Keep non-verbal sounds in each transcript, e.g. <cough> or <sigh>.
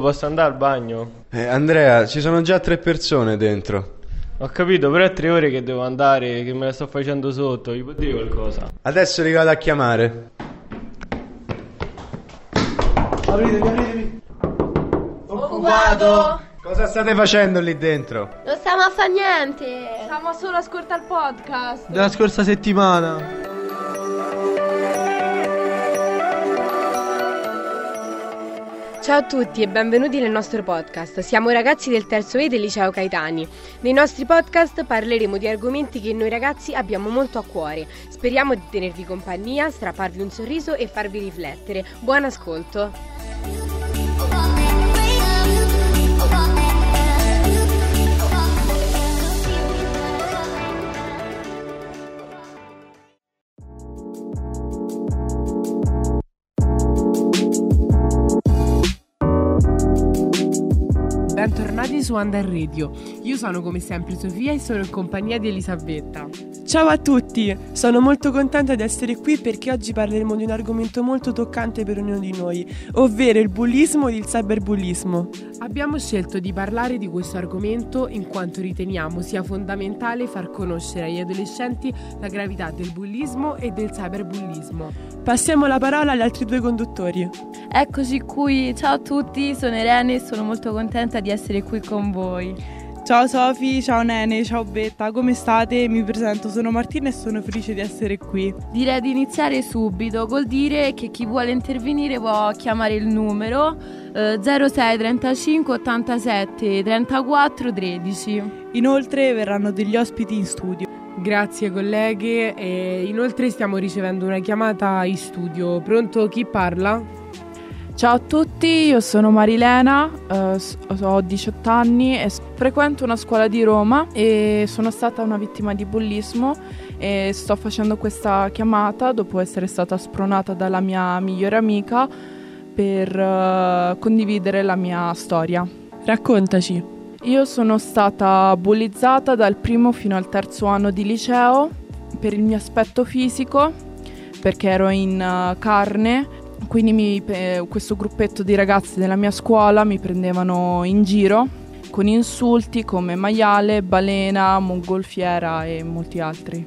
Posso andare al bagno? Eh, Andrea, ci sono già tre persone dentro. Ho capito, però è tre ore che devo andare, che me la sto facendo sotto. Gli può dire qualcosa? Adesso li vado a chiamare. Apritemi, apritemi. Occupato! Cosa state facendo lì dentro? Non stiamo a fare niente! Stiamo solo a ascoltare il podcast. Della scorsa settimana. Ciao a tutti e benvenuti nel nostro podcast. Siamo ragazzi del terzo E del liceo Caetani. Nei nostri podcast parleremo di argomenti che noi ragazzi abbiamo molto a cuore. Speriamo di tenervi compagnia, strapparvi un sorriso e farvi riflettere. Buon ascolto! Su Under Radio. Io sono come sempre Sofia e sono in compagnia di Elisabetta. Ciao a tutti, sono molto contenta di essere qui perché oggi parleremo di un argomento molto toccante per ognuno di noi, ovvero il bullismo e il cyberbullismo. Abbiamo scelto di parlare di questo argomento in quanto riteniamo sia fondamentale far conoscere agli adolescenti la gravità del bullismo e del cyberbullismo. Passiamo la parola agli altri due conduttori. Eccoci qui, ciao a tutti, sono Irene e sono molto contenta di essere qui con voi. Ciao Sofi, ciao Nene, ciao Betta, come state? Mi presento, sono Martina e sono felice di essere qui. Direi di iniziare subito col dire che chi vuole intervenire può chiamare il numero eh, 06 35 87 34 13. Inoltre verranno degli ospiti in studio. Grazie colleghe e inoltre stiamo ricevendo una chiamata in studio. Pronto chi parla? Ciao a tutti, io sono Marilena, eh, ho 18 anni e frequento una scuola di Roma e sono stata una vittima di bullismo e sto facendo questa chiamata dopo essere stata spronata dalla mia migliore amica per uh, condividere la mia storia. Raccontaci. Io sono stata bullizzata dal primo fino al terzo anno di liceo per il mio aspetto fisico, perché ero in uh, carne quindi mi, questo gruppetto di ragazzi della mia scuola mi prendevano in giro con insulti come maiale, balena, mongolfiera e molti altri.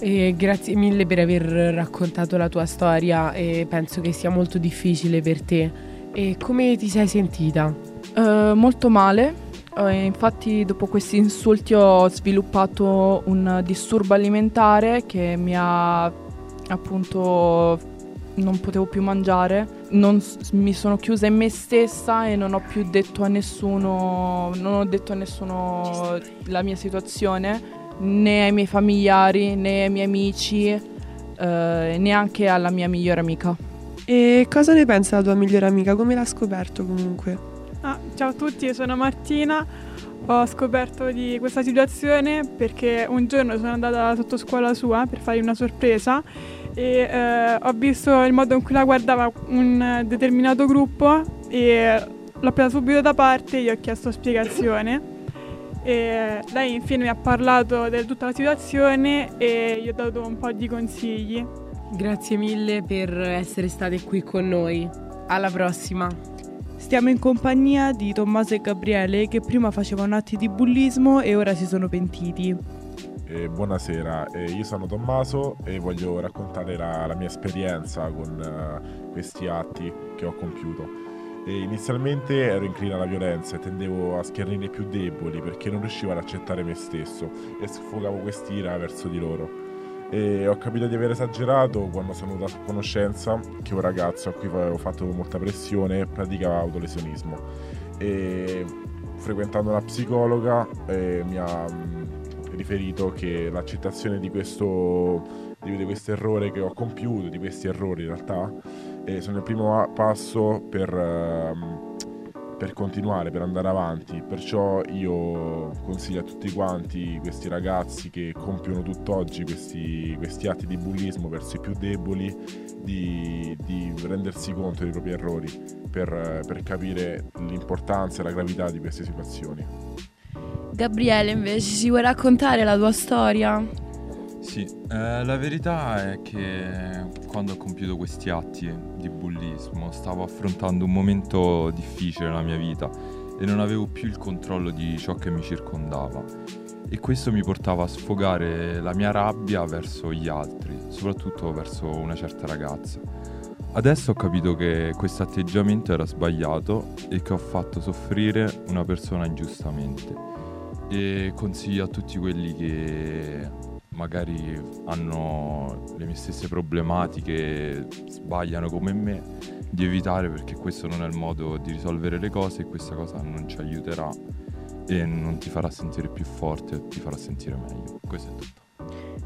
E grazie mille per aver raccontato la tua storia e penso che sia molto difficile per te. E come ti sei sentita? Uh, molto male, uh, infatti dopo questi insulti ho sviluppato un disturbo alimentare che mi ha appunto non potevo più mangiare, non, mi sono chiusa in me stessa e non ho più detto a nessuno, non ho detto a nessuno la mia situazione, né ai miei familiari, né ai miei amici, eh, neanche alla mia migliore amica. E cosa ne pensa la tua migliore amica? Come l'ha scoperto comunque? Ah, ciao a tutti, io sono Martina. Ho scoperto di questa situazione perché un giorno sono andata sotto scuola sua per fargli una sorpresa e eh, ho visto il modo in cui la guardava un determinato gruppo e l'ho presa subito da parte e gli ho chiesto spiegazione. E lei infine mi ha parlato di tutta la situazione e gli ho dato un po' di consigli. Grazie mille per essere state qui con noi. Alla prossima. Stiamo in compagnia di Tommaso e Gabriele che prima facevano atti di bullismo e ora si sono pentiti. Eh, buonasera, eh, io sono Tommaso e voglio raccontare la, la mia esperienza con uh, questi atti che ho compiuto. E inizialmente ero inclina alla violenza e tendevo a schernire i più deboli perché non riuscivo ad accettare me stesso e sfogavo quest'ira verso di loro. E ho capito di aver esagerato quando sono venuto a conoscenza che un ragazzo a cui avevo fatto molta pressione praticava autolesionismo. E frequentando una psicologa eh, mi ha riferito che l'accettazione di questo, di questo errore che ho compiuto, di questi errori in realtà, eh, sono il primo passo per, uh, per, continuare, per andare avanti. Perciò io consiglio a tutti quanti questi ragazzi che compiono tutt'oggi questi, questi atti di bullismo verso i più deboli di, di rendersi conto dei propri errori per, per capire l'importanza e la gravità di queste situazioni. Gabriele, invece, ci vuoi raccontare la tua storia? Sì, eh, la verità è che quando ho compiuto questi atti di bullismo stavo affrontando un momento difficile nella mia vita e non avevo più il controllo di ciò che mi circondava e questo mi portava a sfogare la mia rabbia verso gli altri, soprattutto verso una certa ragazza. Adesso ho capito che questo atteggiamento era sbagliato e che ho fatto soffrire una persona ingiustamente e consiglio a tutti quelli che magari hanno le mie stesse problematiche, sbagliano come me, di evitare perché questo non è il modo di risolvere le cose e questa cosa non ci aiuterà e non ti farà sentire più forte, ti farà sentire meglio. Questo è tutto.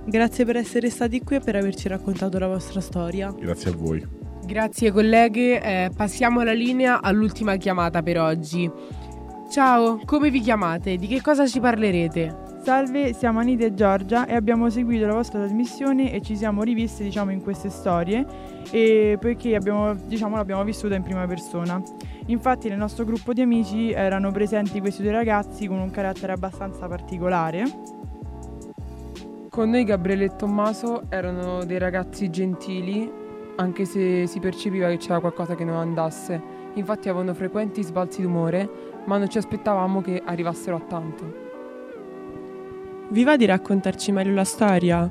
Grazie per essere stati qui e per averci raccontato la vostra storia. Grazie a voi. Grazie colleghe, eh, passiamo la linea all'ultima chiamata per oggi. Ciao, come vi chiamate? Di che cosa ci parlerete? Salve, siamo Anita e Giorgia e abbiamo seguito la vostra trasmissione e ci siamo riviste diciamo, in queste storie poiché abbiamo, diciamo, l'abbiamo vissuta in prima persona. Infatti nel nostro gruppo di amici erano presenti questi due ragazzi con un carattere abbastanza particolare. Con noi Gabriele e Tommaso erano dei ragazzi gentili, anche se si percepiva che c'era qualcosa che non andasse. Infatti avevano frequenti sbalzi d'umore, ma non ci aspettavamo che arrivassero a tanto. Vi va di raccontarci meglio la storia?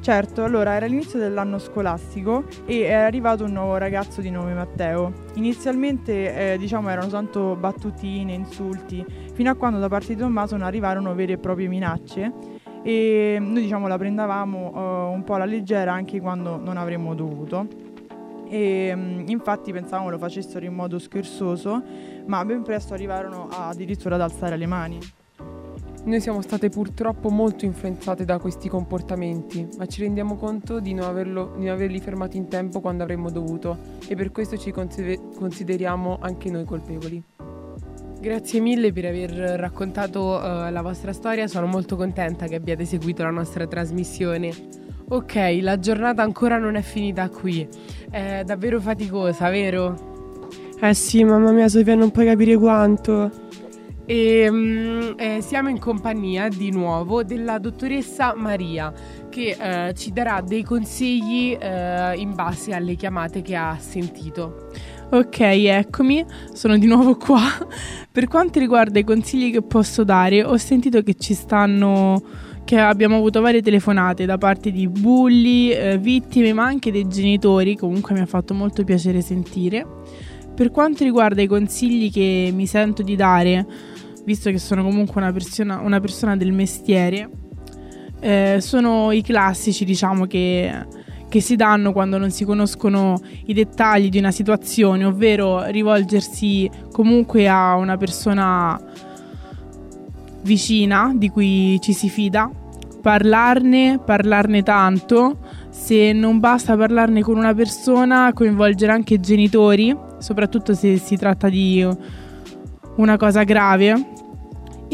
Certo, allora era l'inizio dell'anno scolastico e era arrivato un nuovo ragazzo di nome Matteo. Inizialmente eh, diciamo erano tanto battutine, insulti, fino a quando da parte di Tommaso non arrivarono vere e proprie minacce e noi diciamo la prendavamo uh, un po' alla leggera anche quando non avremmo dovuto. E, um, infatti pensavamo lo facessero in modo scherzoso, ma ben presto arrivarono addirittura ad alzare le mani. Noi siamo state purtroppo molto influenzate da questi comportamenti, ma ci rendiamo conto di non, averlo, di non averli fermati in tempo quando avremmo dovuto e per questo ci consideriamo anche noi colpevoli. Grazie mille per aver raccontato uh, la vostra storia, sono molto contenta che abbiate seguito la nostra trasmissione. Ok, la giornata ancora non è finita qui, è davvero faticosa, vero? Eh sì, mamma mia Sofia, non puoi capire quanto. E, um, eh, siamo in compagnia di nuovo della dottoressa Maria che eh, ci darà dei consigli eh, in base alle chiamate che ha sentito. Ok, eccomi, sono di nuovo qua. per quanto riguarda i consigli che posso dare, ho sentito che ci stanno che abbiamo avuto varie telefonate da parte di bulli, eh, vittime, ma anche dei genitori, comunque mi ha fatto molto piacere sentire. Per quanto riguarda i consigli che mi sento di dare, visto che sono comunque una persona, una persona del mestiere, eh, sono i classici, diciamo, che, che si danno quando non si conoscono i dettagli di una situazione, ovvero rivolgersi comunque a una persona vicina di cui ci si fida, parlarne, parlarne tanto. Se non basta parlarne con una persona, coinvolgere anche i genitori, soprattutto se si tratta di una cosa grave,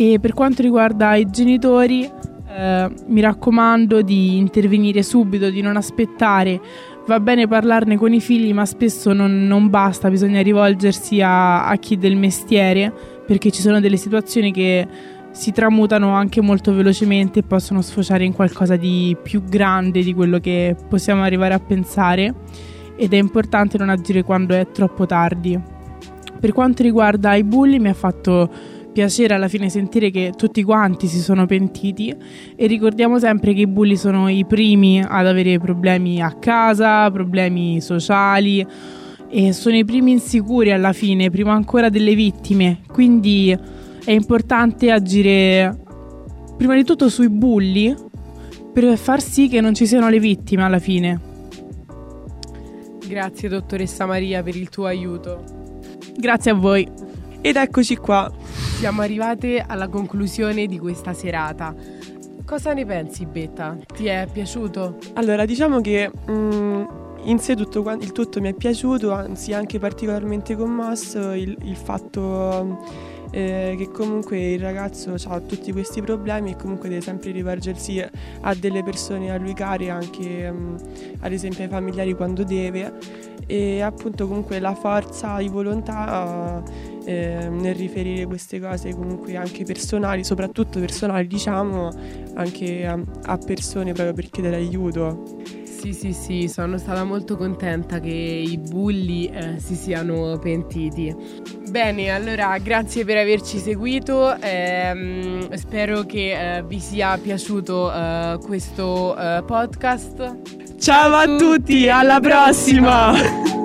e per quanto riguarda i genitori, eh, mi raccomando di intervenire subito, di non aspettare. Va bene parlarne con i figli, ma spesso non, non basta, bisogna rivolgersi a, a chi del mestiere, perché ci sono delle situazioni che si tramutano anche molto velocemente e possono sfociare in qualcosa di più grande di quello che possiamo arrivare a pensare ed è importante non agire quando è troppo tardi. Per quanto riguarda i bulli mi ha fatto piacere alla fine sentire che tutti quanti si sono pentiti e ricordiamo sempre che i bulli sono i primi ad avere problemi a casa, problemi sociali e sono i primi insicuri alla fine, prima ancora delle vittime, quindi è importante agire prima di tutto sui bulli per far sì che non ci siano le vittime alla fine. Grazie dottoressa Maria per il tuo aiuto. Grazie a voi. Ed eccoci qua. Siamo arrivate alla conclusione di questa serata. Cosa ne pensi, Betta? Ti è piaciuto? Allora, diciamo che mm, in sé tutto, il tutto mi è piaciuto, anzi anche particolarmente commosso il, il fatto eh, che comunque il ragazzo ha tutti questi problemi e comunque deve sempre rivolgersi a delle persone a lui care, anche mm, ad esempio ai familiari quando deve e appunto comunque la forza di volontà eh, nel riferire queste cose comunque anche personali, soprattutto personali diciamo, anche a, a persone proprio per chiedere aiuto. Sì, sì, sì, sono stata molto contenta che i bulli eh, si siano pentiti. Bene, allora grazie per averci seguito, ehm, spero che eh, vi sia piaciuto eh, questo eh, podcast. Ciao a tutti, alla prossima. <laughs>